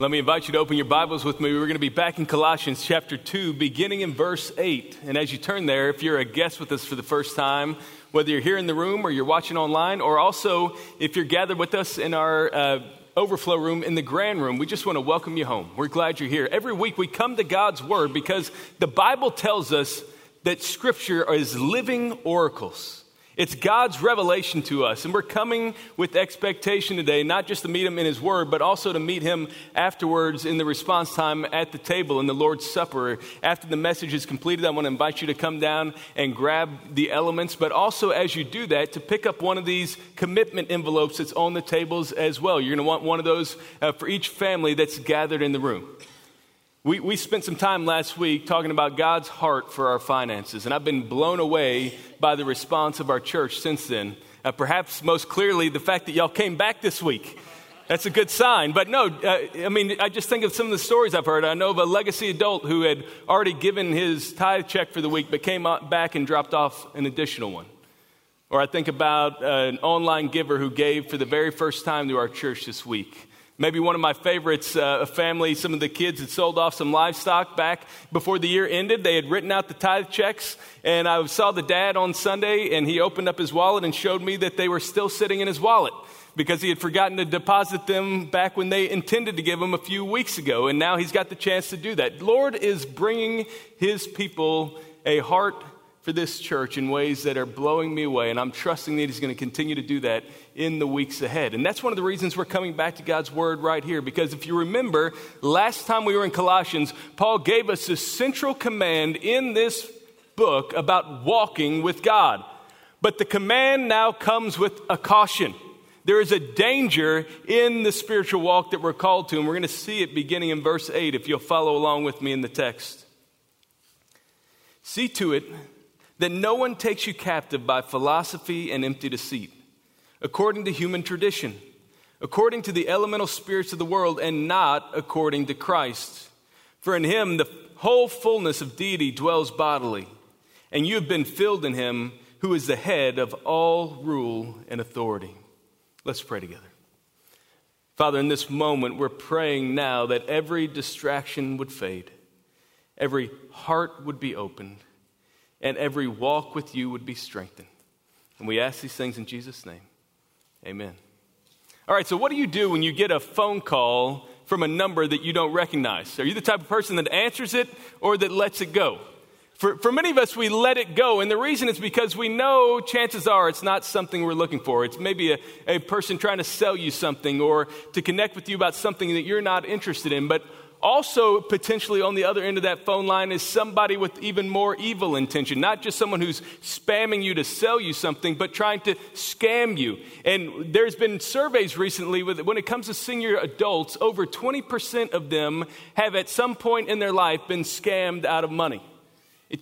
Let me invite you to open your Bibles with me. We're going to be back in Colossians chapter 2, beginning in verse 8. And as you turn there, if you're a guest with us for the first time, whether you're here in the room or you're watching online, or also if you're gathered with us in our uh, overflow room in the grand room, we just want to welcome you home. We're glad you're here. Every week we come to God's Word because the Bible tells us that Scripture is living oracles. It's God's revelation to us. And we're coming with expectation today, not just to meet Him in His Word, but also to meet Him afterwards in the response time at the table in the Lord's Supper. After the message is completed, I want to invite you to come down and grab the elements, but also as you do that, to pick up one of these commitment envelopes that's on the tables as well. You're going to want one of those uh, for each family that's gathered in the room. We, we spent some time last week talking about God's heart for our finances, and I've been blown away by the response of our church since then. Uh, perhaps most clearly, the fact that y'all came back this week. That's a good sign. But no, uh, I mean, I just think of some of the stories I've heard. I know of a legacy adult who had already given his tithe check for the week, but came back and dropped off an additional one. Or I think about uh, an online giver who gave for the very first time to our church this week. Maybe one of my favorites, uh, a family, some of the kids had sold off some livestock back before the year ended. They had written out the tithe checks, and I saw the dad on Sunday, and he opened up his wallet and showed me that they were still sitting in his wallet because he had forgotten to deposit them back when they intended to give them a few weeks ago, and now he's got the chance to do that. Lord is bringing his people a heart for this church in ways that are blowing me away, and I'm trusting that He's going to continue to do that in the weeks ahead. And that's one of the reasons we're coming back to God's Word right here, because if you remember, last time we were in Colossians, Paul gave us a central command in this book about walking with God. But the command now comes with a caution. There is a danger in the spiritual walk that we're called to, and we're going to see it beginning in verse 8 if you'll follow along with me in the text. See to it that no one takes you captive by philosophy and empty deceit, according to human tradition, according to the elemental spirits of the world, and not according to Christ. For in him the whole fullness of deity dwells bodily, and you have been filled in him who is the head of all rule and authority. Let's pray together. Father, in this moment, we're praying now that every distraction would fade, every heart would be opened and every walk with you would be strengthened. And we ask these things in Jesus' name. Amen. All right, so what do you do when you get a phone call from a number that you don't recognize? Are you the type of person that answers it or that lets it go? For, for many of us, we let it go, and the reason is because we know chances are it's not something we're looking for. It's maybe a, a person trying to sell you something or to connect with you about something that you're not interested in. But also, potentially on the other end of that phone line is somebody with even more evil intention, not just someone who's spamming you to sell you something, but trying to scam you. And there's been surveys recently with, when it comes to senior adults, over 20% of them have at some point in their life been scammed out of money.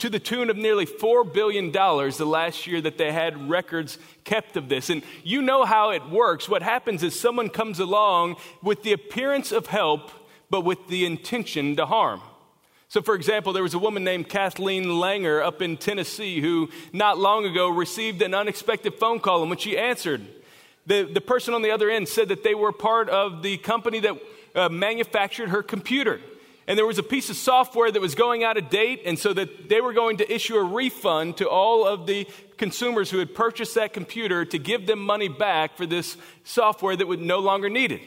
To the tune of nearly $4 billion the last year that they had records kept of this. And you know how it works. What happens is someone comes along with the appearance of help but with the intention to harm. So, for example, there was a woman named Kathleen Langer up in Tennessee who not long ago received an unexpected phone call. And when she answered, the, the person on the other end said that they were part of the company that uh, manufactured her computer. And there was a piece of software that was going out of date, and so that they were going to issue a refund to all of the consumers who had purchased that computer to give them money back for this software that would no longer needed.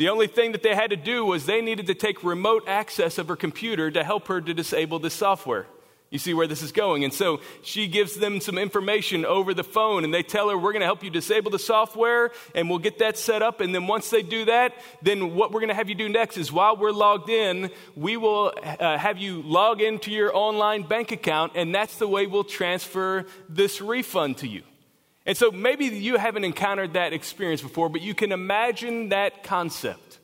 The only thing that they had to do was they needed to take remote access of her computer to help her to disable the software. You see where this is going. And so she gives them some information over the phone and they tell her, We're going to help you disable the software and we'll get that set up. And then once they do that, then what we're going to have you do next is while we're logged in, we will uh, have you log into your online bank account and that's the way we'll transfer this refund to you. And so maybe you haven't encountered that experience before, but you can imagine that concept.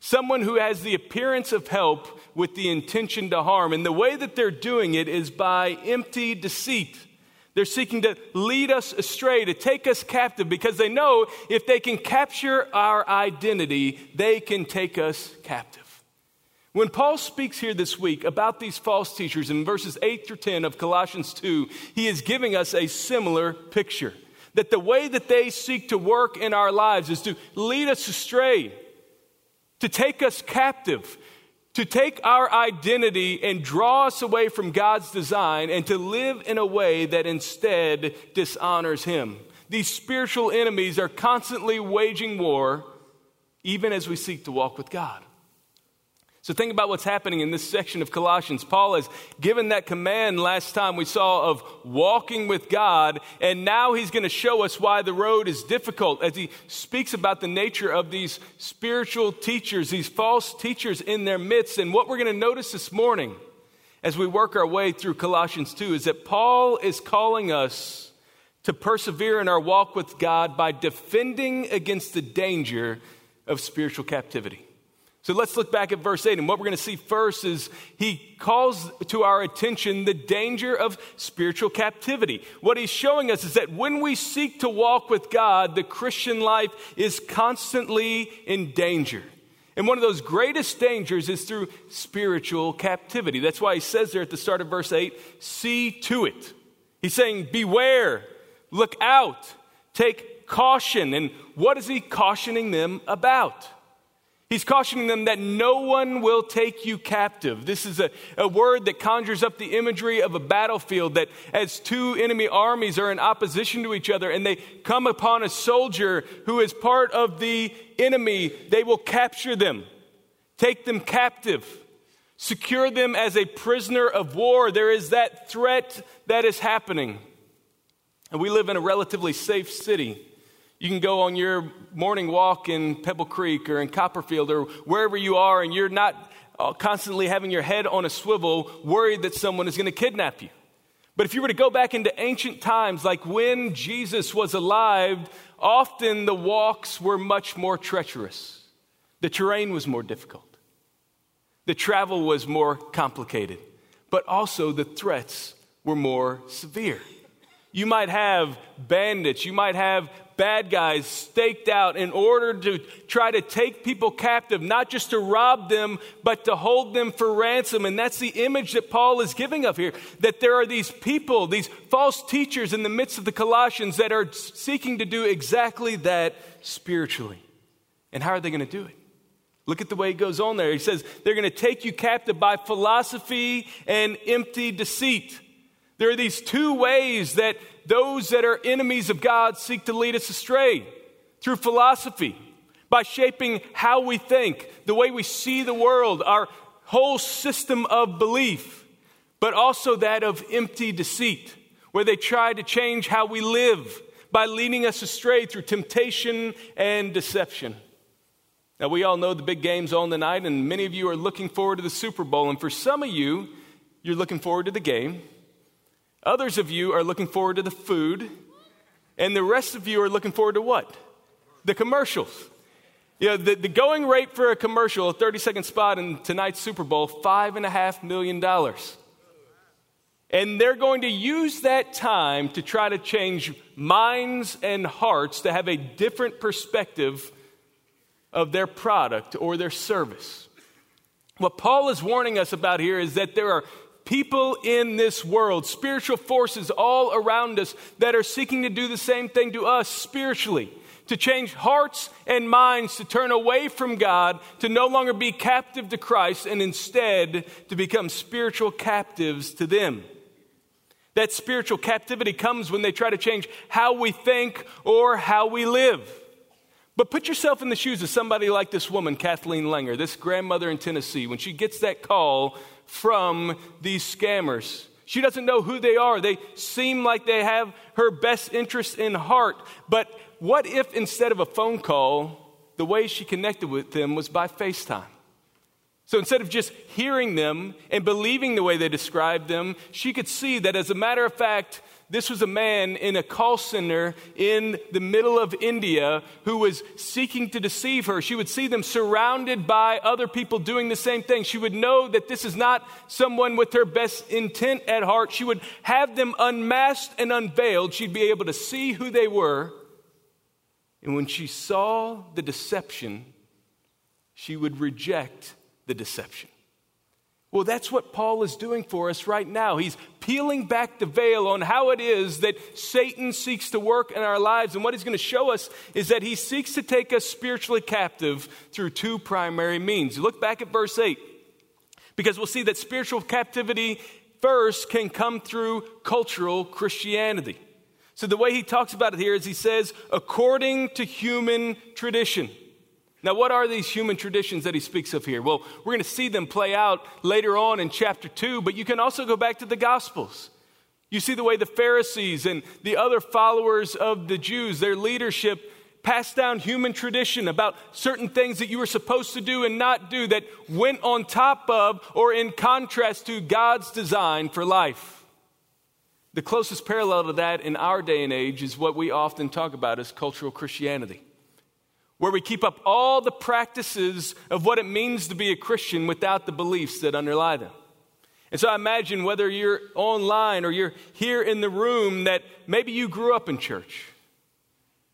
Someone who has the appearance of help with the intention to harm. And the way that they're doing it is by empty deceit. They're seeking to lead us astray, to take us captive, because they know if they can capture our identity, they can take us captive. When Paul speaks here this week about these false teachers in verses 8 through 10 of Colossians 2, he is giving us a similar picture that the way that they seek to work in our lives is to lead us astray, to take us captive, to take our identity and draw us away from God's design, and to live in a way that instead dishonors Him. These spiritual enemies are constantly waging war, even as we seek to walk with God. So think about what's happening in this section of Colossians. Paul has given that command last time we saw of walking with God, and now he's going to show us why the road is difficult as he speaks about the nature of these spiritual teachers, these false teachers in their midst. And what we're going to notice this morning as we work our way through Colossians 2 is that Paul is calling us to persevere in our walk with God by defending against the danger of spiritual captivity. So let's look back at verse 8. And what we're going to see first is he calls to our attention the danger of spiritual captivity. What he's showing us is that when we seek to walk with God, the Christian life is constantly in danger. And one of those greatest dangers is through spiritual captivity. That's why he says there at the start of verse 8, see to it. He's saying, beware, look out, take caution. And what is he cautioning them about? He's cautioning them that no one will take you captive. This is a, a word that conjures up the imagery of a battlefield that as two enemy armies are in opposition to each other and they come upon a soldier who is part of the enemy, they will capture them, take them captive, secure them as a prisoner of war. There is that threat that is happening. And we live in a relatively safe city. You can go on your morning walk in Pebble Creek or in Copperfield or wherever you are, and you're not uh, constantly having your head on a swivel, worried that someone is going to kidnap you. But if you were to go back into ancient times, like when Jesus was alive, often the walks were much more treacherous. The terrain was more difficult. The travel was more complicated. But also the threats were more severe. You might have bandits, you might have bad guys staked out in order to try to take people captive, not just to rob them, but to hold them for ransom. And that's the image that Paul is giving of here that there are these people, these false teachers in the midst of the Colossians that are seeking to do exactly that spiritually. And how are they going to do it? Look at the way he goes on there. He says they're going to take you captive by philosophy and empty deceit. There are these two ways that those that are enemies of God seek to lead us astray through philosophy, by shaping how we think, the way we see the world, our whole system of belief, but also that of empty deceit, where they try to change how we live by leading us astray through temptation and deception. Now, we all know the big game's on tonight, and many of you are looking forward to the Super Bowl. And for some of you, you're looking forward to the game. Others of you are looking forward to the food, and the rest of you are looking forward to what? The commercials. You know, the, the going rate for a commercial, a 30 second spot in tonight's Super Bowl, $5.5 million. And they're going to use that time to try to change minds and hearts to have a different perspective of their product or their service. What Paul is warning us about here is that there are people in this world, spiritual forces all around us that are seeking to do the same thing to us spiritually, to change hearts and minds, to turn away from God, to no longer be captive to Christ, and instead to become spiritual captives to them. That spiritual captivity comes when they try to change how we think or how we live. But put yourself in the shoes of somebody like this woman, Kathleen Langer, this grandmother in Tennessee, when she gets that call from these scammers. She doesn't know who they are. They seem like they have her best interests in heart. But what if instead of a phone call, the way she connected with them was by FaceTime? So instead of just hearing them and believing the way they described them, she could see that as a matter of fact, this was a man in a call center in the middle of India who was seeking to deceive her. She would see them surrounded by other people doing the same thing. She would know that this is not someone with her best intent at heart. She would have them unmasked and unveiled. She'd be able to see who they were. And when she saw the deception, she would reject the deception. Well, that's what Paul is doing for us right now. He's peeling back the veil on how it is that Satan seeks to work in our lives. And what he's going to show us is that he seeks to take us spiritually captive through two primary means. You look back at verse 8, because we'll see that spiritual captivity first can come through cultural Christianity. So the way he talks about it here is he says, according to human tradition. Now, what are these human traditions that he speaks of here? Well, we're going to see them play out later on in chapter 2, but you can also go back to the Gospels. You see the way the Pharisees and the other followers of the Jews, their leadership, passed down human tradition about certain things that you were supposed to do and not do that went on top of or in contrast to God's design for life. The closest parallel to that in our day and age is what we often talk about as cultural Christianity where we keep up all the practices of what it means to be a Christian without the beliefs that underlie them. And so I imagine whether you're online or you're here in the room that maybe you grew up in church.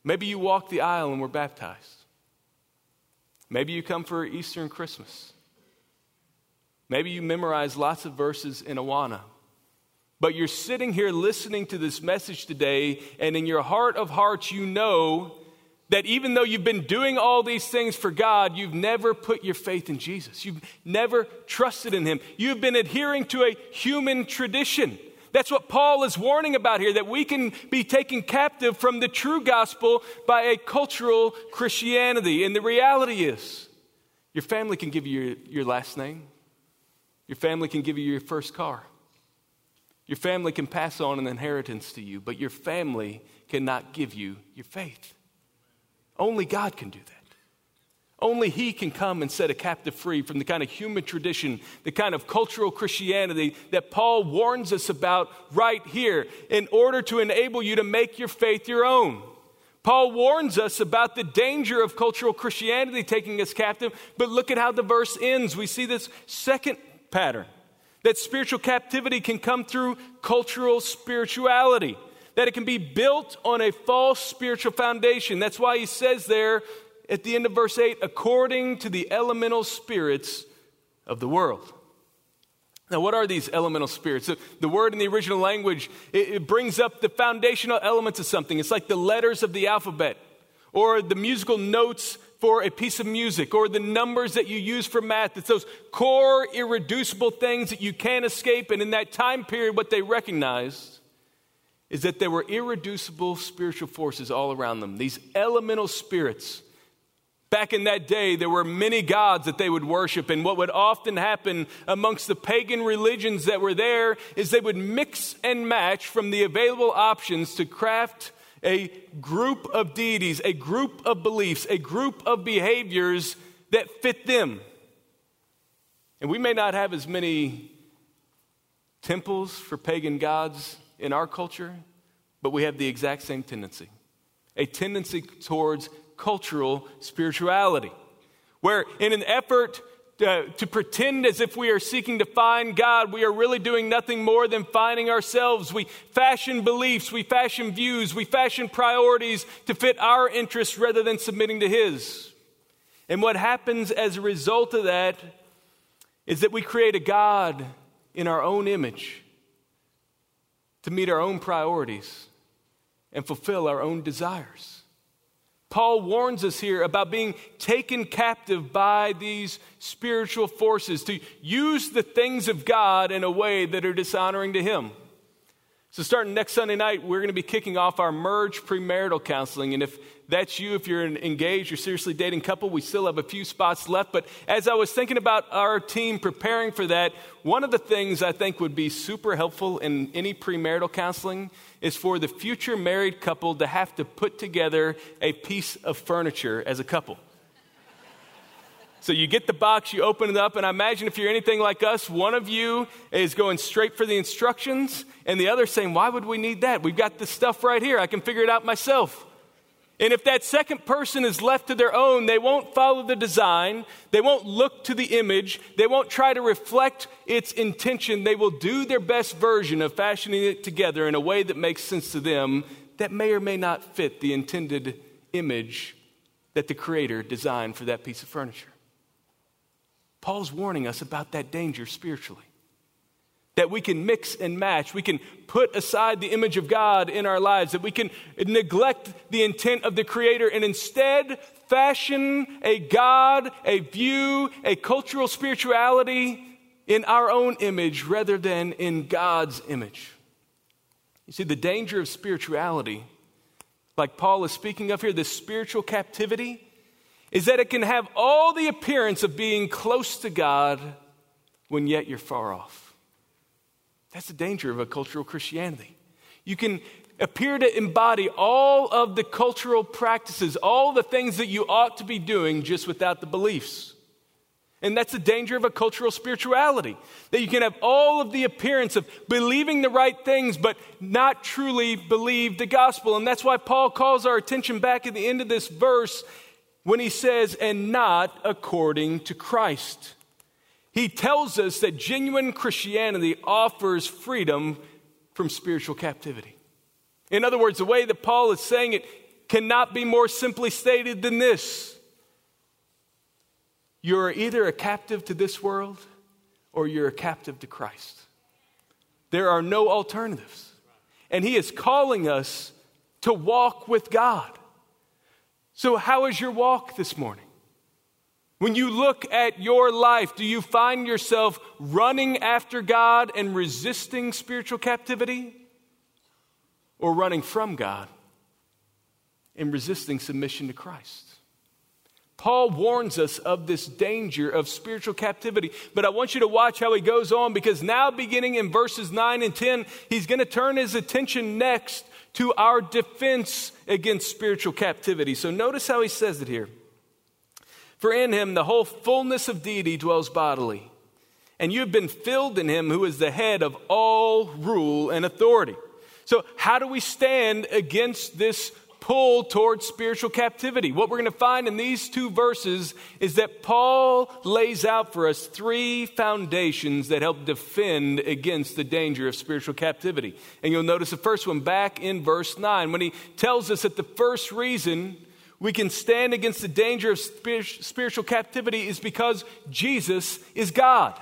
Maybe you walked the aisle and were baptized. Maybe you come for Easter and Christmas. Maybe you memorize lots of verses in Awana. But you're sitting here listening to this message today, and in your heart of hearts, you know that even though you've been doing all these things for God, you've never put your faith in Jesus. You've never trusted in Him. You've been adhering to a human tradition. That's what Paul is warning about here that we can be taken captive from the true gospel by a cultural Christianity. And the reality is, your family can give you your, your last name, your family can give you your first car, your family can pass on an inheritance to you, but your family cannot give you your faith. Only God can do that. Only He can come and set a captive free from the kind of human tradition, the kind of cultural Christianity that Paul warns us about right here in order to enable you to make your faith your own. Paul warns us about the danger of cultural Christianity taking us captive, but look at how the verse ends. We see this second pattern that spiritual captivity can come through cultural spirituality that it can be built on a false spiritual foundation. That's why he says there at the end of verse 8, according to the elemental spirits of the world. Now, what are these elemental spirits? The, word in the original language, it brings up the foundational elements of something. It's like the letters of the alphabet, or the musical notes for a piece of music, or the numbers that you use for math. It's those core, irreducible things that you can't escape. And in that time period, what they recognized is that there were irreducible spiritual forces all around them, these elemental spirits. Back in that day, there were many gods that they would worship, and what would often happen amongst the pagan religions that were there is they would mix and match from the available options to craft a group of deities, a group of beliefs, a group of behaviors that fit them. And we may not have as many temples for pagan gods in our culture, but we have the exact same tendency a tendency towards cultural spirituality, where in an effort uh, to pretend as if we are seeking to find God, we are really doing nothing more than finding ourselves. We fashion beliefs, we fashion views, we fashion priorities to fit our interests rather than submitting to His. And what happens as a result of that is that we create a God in our own image to meet our own priorities and fulfill our own desires. Paul warns us here about being taken captive by these spiritual forces, to use the things of God in a way that are dishonoring to Him. So, starting next Sunday night, we're going to be kicking off our Merge premarital counseling. And if that's you, if you're an engaged or seriously dating couple, we still have a few spots left. But as I was thinking about our team preparing for that, one of the things I think would be super helpful in any premarital counseling is for the future married couple to have to put together a piece of furniture as a couple. So you get the box, you open it up, and I imagine if you're anything like us, one of you is going straight for the instructions, and the other saying, Why would we need that? We've got the stuff right here. I can figure it out myself. And if that second person is left to their own, they won't follow the design, they won't look to the image, they won't try to reflect its intention. They will do their best version of fashioning it together in a way that makes sense to them that may or may not fit the intended image that the Creator designed for that piece of furniture. Paul's warning us about that danger spiritually. That we can mix and match. We can put aside the image of God in our lives. That we can neglect the intent of the Creator and instead fashion a God, a view, a cultural spirituality in our own image rather than in God's image. You see, the danger of spirituality, like Paul is speaking of here, this spiritual captivity, is that it can have all the appearance of being close to God when yet you're far off. That's the danger of a cultural Christianity. You can appear to embody all of the cultural practices, all the things that you ought to be doing just without the beliefs. And that's the danger of a cultural spirituality. That you can have all of the appearance of believing the right things, but not truly believe the gospel. And that's why Paul calls our attention back at the end of this verse when he says, and not according to Christ. He tells us that genuine Christianity offers freedom from spiritual captivity. In other words, the way that Paul is saying it cannot be more simply stated than this you're either a captive to this world or you're a captive to Christ. There are no alternatives. And He is calling us to walk with God. So, how is your walk this morning? When you look at your life, do you find yourself running after God and resisting spiritual captivity? Or running from God and resisting submission to Christ? Paul warns us of this danger of spiritual captivity. But I want you to watch how he goes on because now, beginning in verses 9 and 10, he's going to turn his attention next to our defense against spiritual captivity. So notice how he says it here. For in him the whole fullness of deity dwells bodily, and you have been filled in him who is the head of all rule and authority. So, how do we stand against this pull towards spiritual captivity. What we're going to find in these two verses is that Paul lays out for us three foundations that help defend against the danger of spiritual captivity. And you'll notice the first one back in verse 9 when he tells us that the first reason we can stand against the danger of spiritual captivity is because Jesus is God.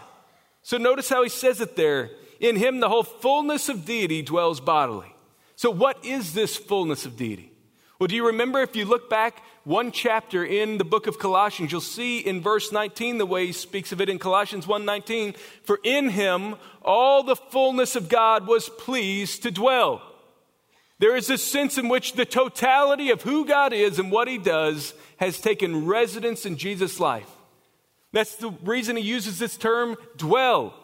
So notice how he says it there. In him, the whole fullness of deity dwells bodily. So, what is this fullness of deity? Well, do you remember if you look back one chapter in the book of Colossians, you'll see in verse 19 the way he speaks of it in Colossians 1:19, for in him all the fullness of God was pleased to dwell. There is a sense in which the totality of who God is and what he does has taken residence in Jesus' life. That's the reason he uses this term dwell.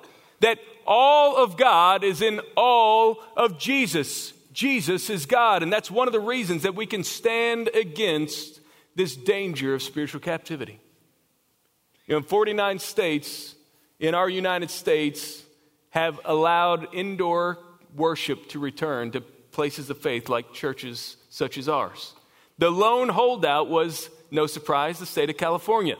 That all of God is in all of Jesus. Jesus is God. And that's one of the reasons that we can stand against this danger of spiritual captivity. You know, in 49 states in our United States have allowed indoor worship to return to places of faith like churches such as ours. The lone holdout was, no surprise, the state of California.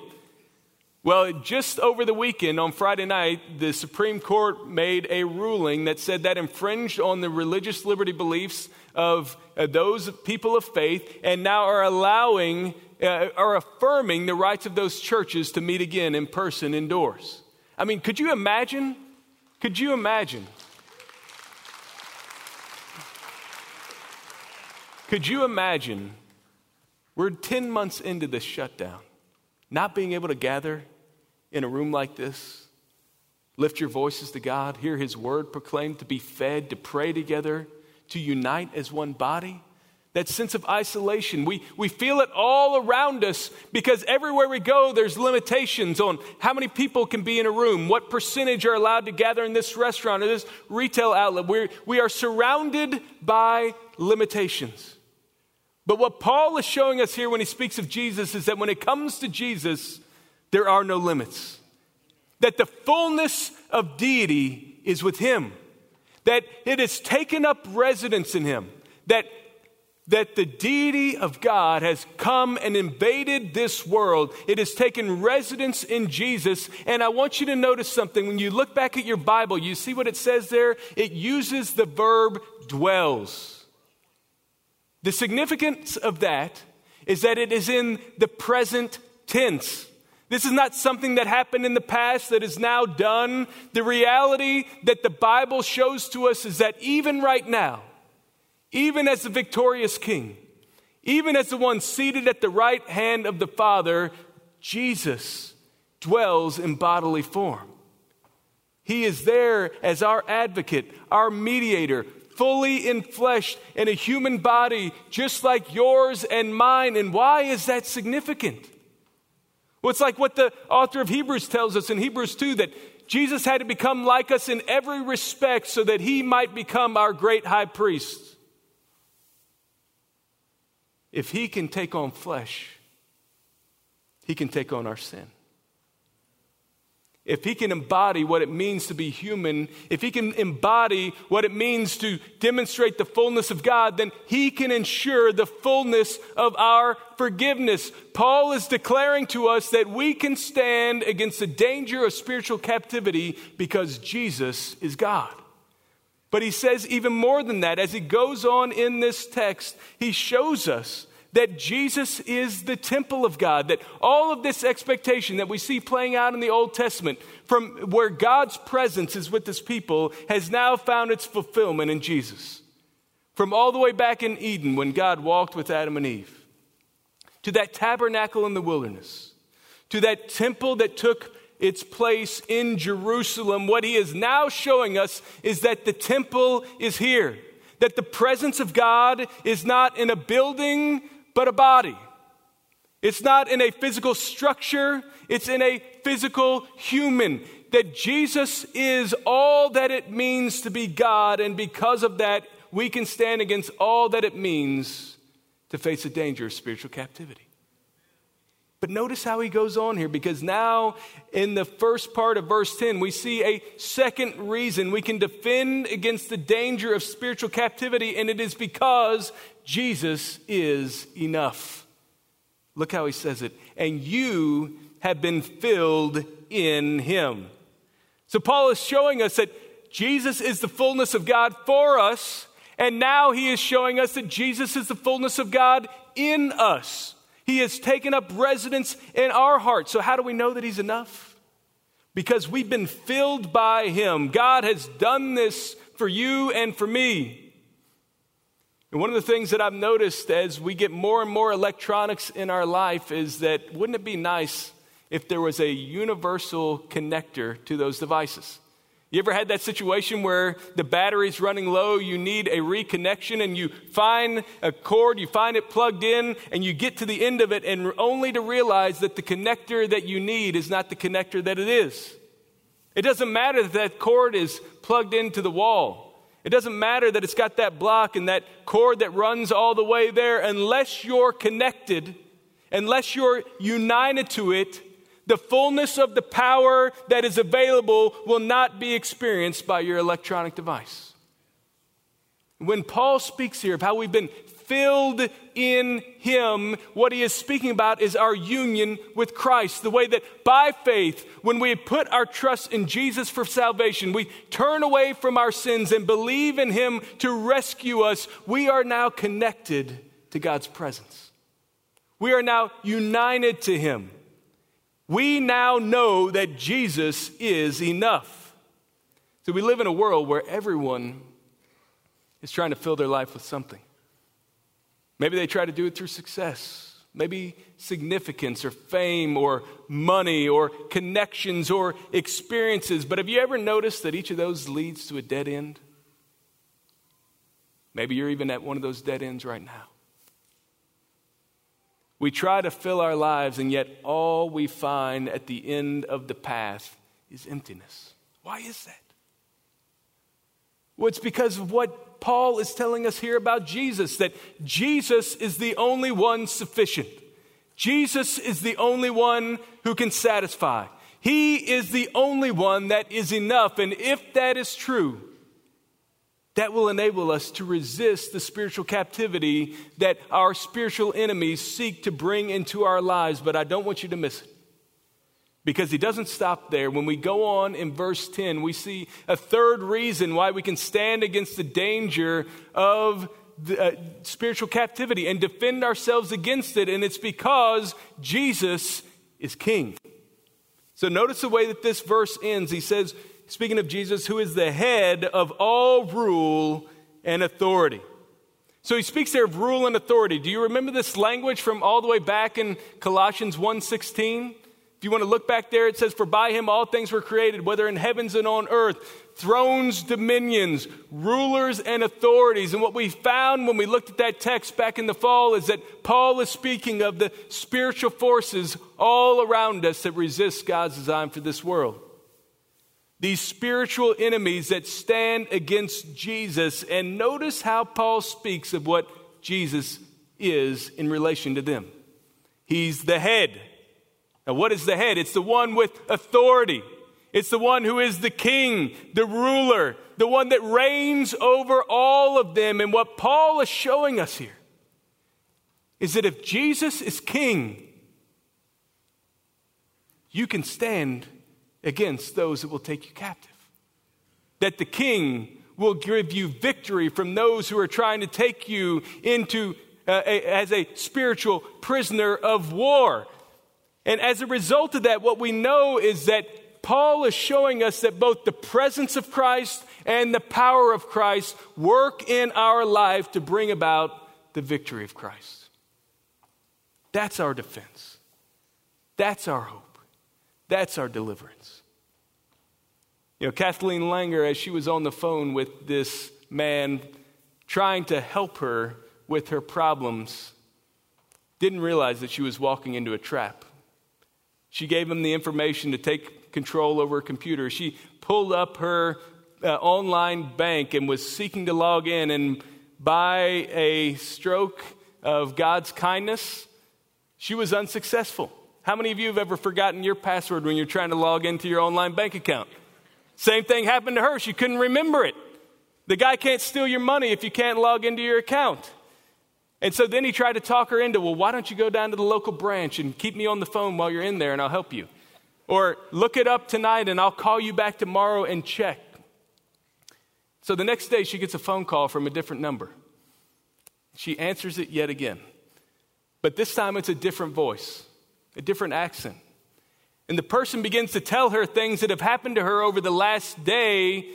Well, just over the weekend on Friday night, the Supreme Court made a ruling that said that infringed on the religious liberty beliefs of uh, those people of faith and now are allowing, uh, are affirming the rights of those churches to meet again in person indoors. I mean, could you imagine? Could you imagine? Could you imagine? We're 10 months into this shutdown not being able to gather in a room like this, lift your voices to God, hear His word proclaimed, to be fed, to pray together, to unite as one body. That sense of isolation. We, we feel it all around us because everywhere we go, there's limitations on how many people can be in a room, what percentage are allowed to gather in this restaurant or this retail outlet. We're, we are surrounded by limitations. But what Paul is showing us here when he speaks of Jesus is that when it comes to Jesus, there are no limits. That the fullness of deity is with him. That it has taken up residence in him. That, that the deity of God has come and invaded this world. It has taken residence in Jesus. And I want you to notice something. When you look back at your Bible, you see what it says there? It uses the verb dwells. The significance of that is that it is in the present tense. This is not something that happened in the past that is now done. The reality that the Bible shows to us is that even right now, even as the victorious king, even as the one seated at the right hand of the Father, Jesus dwells in bodily form. He is there as our advocate, our mediator, fully enfleshed in a human body just like yours and mine. And why is that significant? Well, it's like what the author of Hebrews tells us in Hebrews 2 that Jesus had to become like us in every respect so that he might become our great high priest. If he can take on flesh, he can take on our sin. If he can embody what it means to be human, if he can embody what it means to demonstrate the fullness of God, then he can ensure the fullness of our forgiveness. Paul is declaring to us that we can stand against the danger of spiritual captivity because Jesus is God. But he says even more than that. As he goes on in this text, he shows us that Jesus is the temple of God, that all of this expectation that we see playing out in the Old Testament from where God's presence is with his people has now found its fulfillment in Jesus. From all the way back in Eden when God walked with Adam and Eve, to that tabernacle in the wilderness, to that temple that took its place in Jerusalem, what he is now showing us is that the temple is here. That the presence of God is not in a building but a body. It's not in a physical structure, it's in a physical human. That Jesus is all that it means to be God, and because of that, we can stand against all that it means to face the danger of spiritual captivity. But notice how he goes on here because now in the first part of verse 10, we see a second reason we can defend against the danger of spiritual captivity, and it is because Jesus is enough. Look how he says it. And you have been filled in him. So Paul is showing us that Jesus is the fullness of God for us, and now he is showing us that Jesus is the fullness of God in us. He has taken up residence in our hearts. So, how do we know that He's enough? Because we've been filled by Him. God has done this for you and for me. And one of the things that I've noticed as we get more and more electronics in our life is that wouldn't it be nice if there was a universal connector to those devices? You ever had that situation where the battery's running low, you need a reconnection, and you find a cord, you find it plugged in, and you get to the end of it, and only to realize that the connector that you need is not the connector that it is? It doesn't matter that that cord is plugged into the wall. It doesn't matter that it's got that block and that cord that runs all the way there, unless you're connected, unless you're united to it the fullness of the power that is available will not be experienced by your electronic device. When Paul speaks here of how we've been filled in Him, what he is speaking about is our union with Christ. The way that by faith, when we put our trust in Jesus for salvation, we turn away from our sins and believe in Him to rescue us, we are now connected to God's presence. We are now united to Him we now know that Jesus is enough. So we live in a world where everyone is trying to fill their life with something. Maybe they try to do it through success, maybe significance or fame or money or connections or experiences. But have you ever noticed that each of those leads to a dead end? Maybe you're even at one of those dead ends right now. We try to fill our lives, and yet all we find at the end of the path is emptiness. Why is that? Well, it's because of what Paul is telling us here about Jesus that Jesus is the only one sufficient. Jesus is the only one who can satisfy. He is the only one that is enough. And if that is true, that will enable us to resist the spiritual captivity that our spiritual enemies seek to bring into our lives. But I don't want you to miss it. Because he doesn't stop there. When we go on in verse 10, we see a third reason why we can stand against the danger of the, uh, spiritual captivity and defend ourselves against it. And it's because Jesus is king. So notice the way that this verse ends. He says, speaking of Jesus, who is the head of all rule and authority. So he speaks there of rule and authority. Do you remember this language from all the way back in Colossians 1:16? If you want to look back there, it says, For by him all things were created, whether in heavens and on earth, thrones, dominions, rulers, and authorities. And what we found when we looked at that text back in the fall is that Paul is speaking of the spiritual forces all around us that resist God's design for this world. These spiritual enemies that stand against Jesus. And notice how Paul speaks of what Jesus is in relation to them. He's the head. Now, what is the head? It's the one with authority. It's the one who is the king, the ruler, the one that reigns over all of them. And what Paul is showing us here is that if Jesus is king, you can stand against those that will take you captive. That the king will give you victory from those who are trying to take you into uh, a, as a spiritual prisoner of war. And as a result of that, what we know is that Paul is showing us that both the presence of Christ and the power of Christ work in our life to bring about the victory of Christ. That's our defense. That's our hope. That's our deliverance. You know, Kathleen Langer, as she was on the phone with this man trying to help her with her problems, didn't realize that she was walking into a trap. She gave him the information to take control over her computer. She pulled up her uh, online bank and was seeking to log in. And by a stroke of God's kindness, she was unsuccessful. How many of you have ever forgotten your password when you're trying to log into your online bank account? Same thing happened to her. She couldn't remember it. The guy can't steal your money if you can't log into your account. And so then he tried to talk her into, well, why don't you go down to the local branch and keep me on the phone while you're in there and I'll help you? Or look it up tonight and I'll call you back tomorrow and check. So the next day she gets a phone call from a different number. She answers it yet again. But this time it's a different voice, a different accent. And the person begins to tell her things that have happened to her over the last day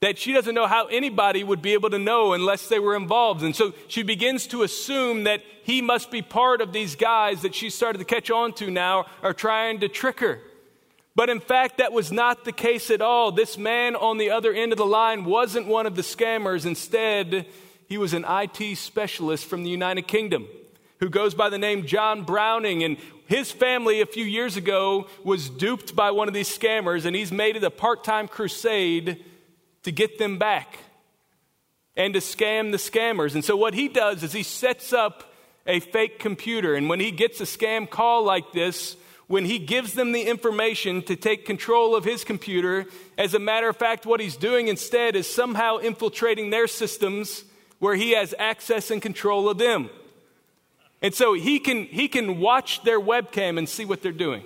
that she doesn't know how anybody would be able to know unless they were involved. And so she begins to assume that he must be part of these guys that she started to catch on to now are trying to trick her. But in fact, that was not the case at all. This man on the other end of the line wasn't one of the scammers. Instead, he was an IT specialist from the United Kingdom who goes by the name John Browning. And his family a few years ago was duped by one of these scammers, and he's made it a part time crusade to get them back and to scam the scammers. And so what he does is he sets up a fake computer. And when he gets a scam call like this, when he gives them the information to take control of his computer, as a matter of fact, what he's doing instead is somehow infiltrating their systems where he has access and control of them. And so he can, he can watch their webcam and see what they're doing.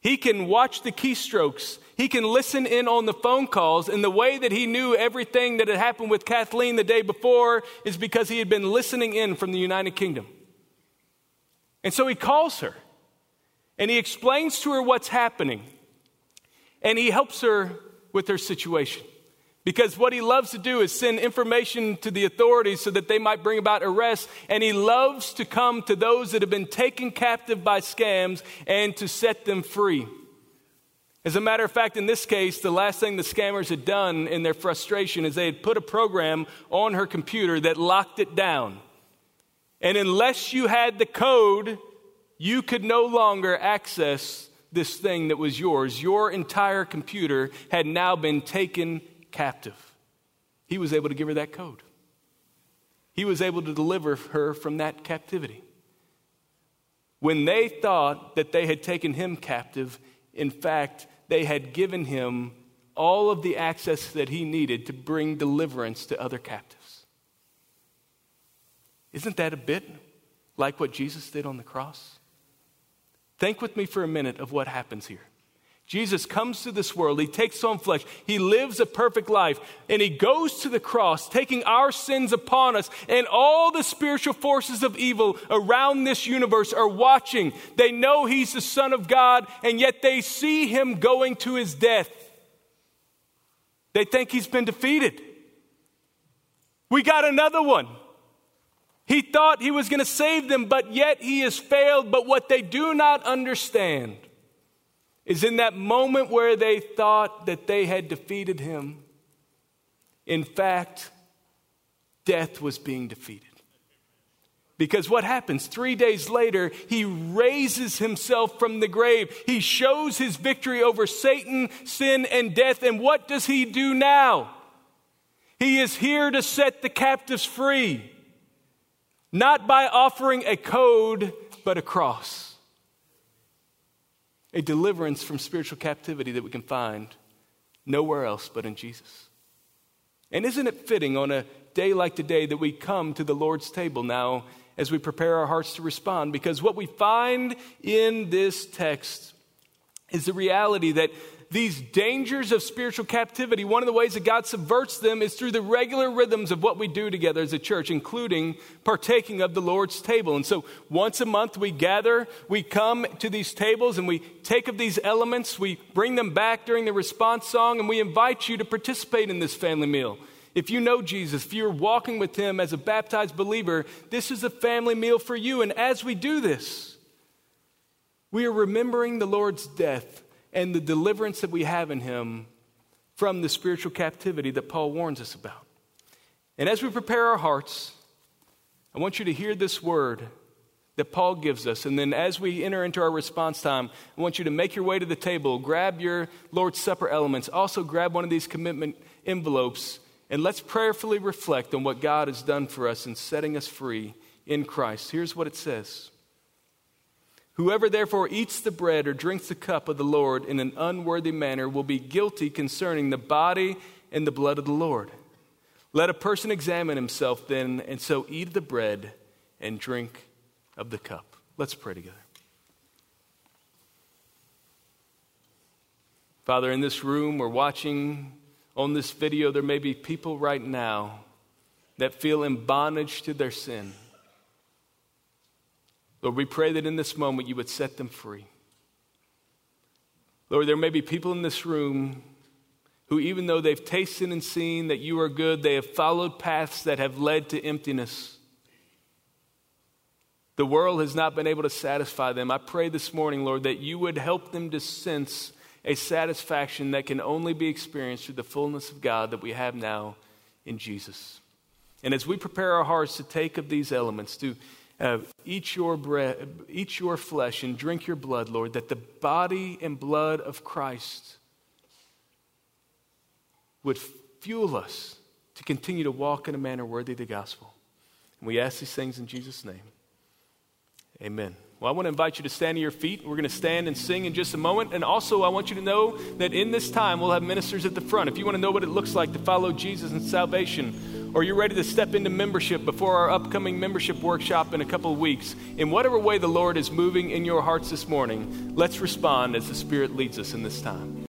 He can watch the keystrokes he can listen in on the phone calls. And the way that he knew everything that had happened with Kathleen the day before is because he had been listening in from the United Kingdom. And so he calls her and he explains to her what's happening and he helps her with her situation. Because what he loves to do is send information to the authorities so that they might bring about arrests. And he loves to come to those that have been taken captive by scams and to set them free. As a matter of fact, in this case, the last thing the scammers had done in their frustration is they had put a program on her computer that locked it down. And unless you had the code, you could no longer access this thing that was yours. Your entire computer had now been taken captive. He was able to give her that code. He was able to deliver her from that captivity. When they thought that they had taken him captive, in fact, they had given him all of the access that he needed to bring deliverance to other captives. Isn't that a bit like what Jesus did on the cross? Think with me for a minute of what happens here. Jesus comes to this world, he takes on flesh, he lives a perfect life, and he goes to the cross, taking our sins upon us. And all the spiritual forces of evil around this universe are watching. They know he's the Son of God, and yet they see him going to his death. They think he's been defeated. We got another one. He thought he was going to save them, but yet he has failed. But what they do not understand is in that moment where they thought that they had defeated him, in fact, death was being defeated. Because what happens? Three days later, he raises himself from the grave. He shows his victory over Satan, sin, and death. And what does he do now? He is here to set the captives free, not by offering a code, but a cross a deliverance from spiritual captivity that we can find nowhere else but in Jesus. And isn't it fitting on a day like today that we come to the Lord's table now as we prepare our hearts to respond? Because what we find in this text is the reality that these dangers of spiritual captivity, one of the ways that God subverts them is through the regular rhythms of what we do together as a church, including partaking of the Lord's table. And so once a month we gather, we come to these tables and we take of these elements, we bring them back during the response song, and we invite you to participate in this family meal. If you know Jesus, if you're walking with him as a baptized believer, this is a family meal for you. And as we do this, we are remembering the Lord's death and the deliverance that we have in him from the spiritual captivity that Paul warns us about. And as we prepare our hearts, I want you to hear this word that Paul gives us. And then as we enter into our response time, I want you to make your way to the table, grab your Lord's Supper elements, also grab one of these commitment envelopes, and let's prayerfully reflect on what God has done for us in setting us free in Christ. Here's what it says Whoever therefore eats the bread or drinks the cup of the Lord in an unworthy manner will be guilty concerning the body and the blood of the Lord. Let a person examine himself then, and so eat the bread and drink of the cup. Let's pray together. Father, in this room or watching on this video, there may be people right now that feel in bondage to their sin. Lord, we pray that in this moment you would set them free. Lord, there may be people in this room who, even though they've tasted and seen that you are good, they have followed paths that have led to emptiness. The world has not been able to satisfy them. I pray this morning, Lord, that you would help them to sense a satisfaction that can only be experienced through the fullness of God that we have now in Jesus. And as we prepare our hearts to take of these elements, to uh, eat your bread, eat your flesh, and drink your blood, Lord, that the body and blood of Christ would fuel us to continue to walk in a manner worthy of the gospel. And we ask these things in Jesus' name. Amen. Well, I want to invite you to stand to your feet. We're going to stand and sing in just a moment. And also, I want you to know that in this time, we'll have ministers at the front. If you want to know what it looks like to follow Jesus in salvation, or you're ready to step into membership before our upcoming membership workshop in a couple of weeks, in whatever way the Lord is moving in your hearts this morning, let's respond as the Spirit leads us in this time.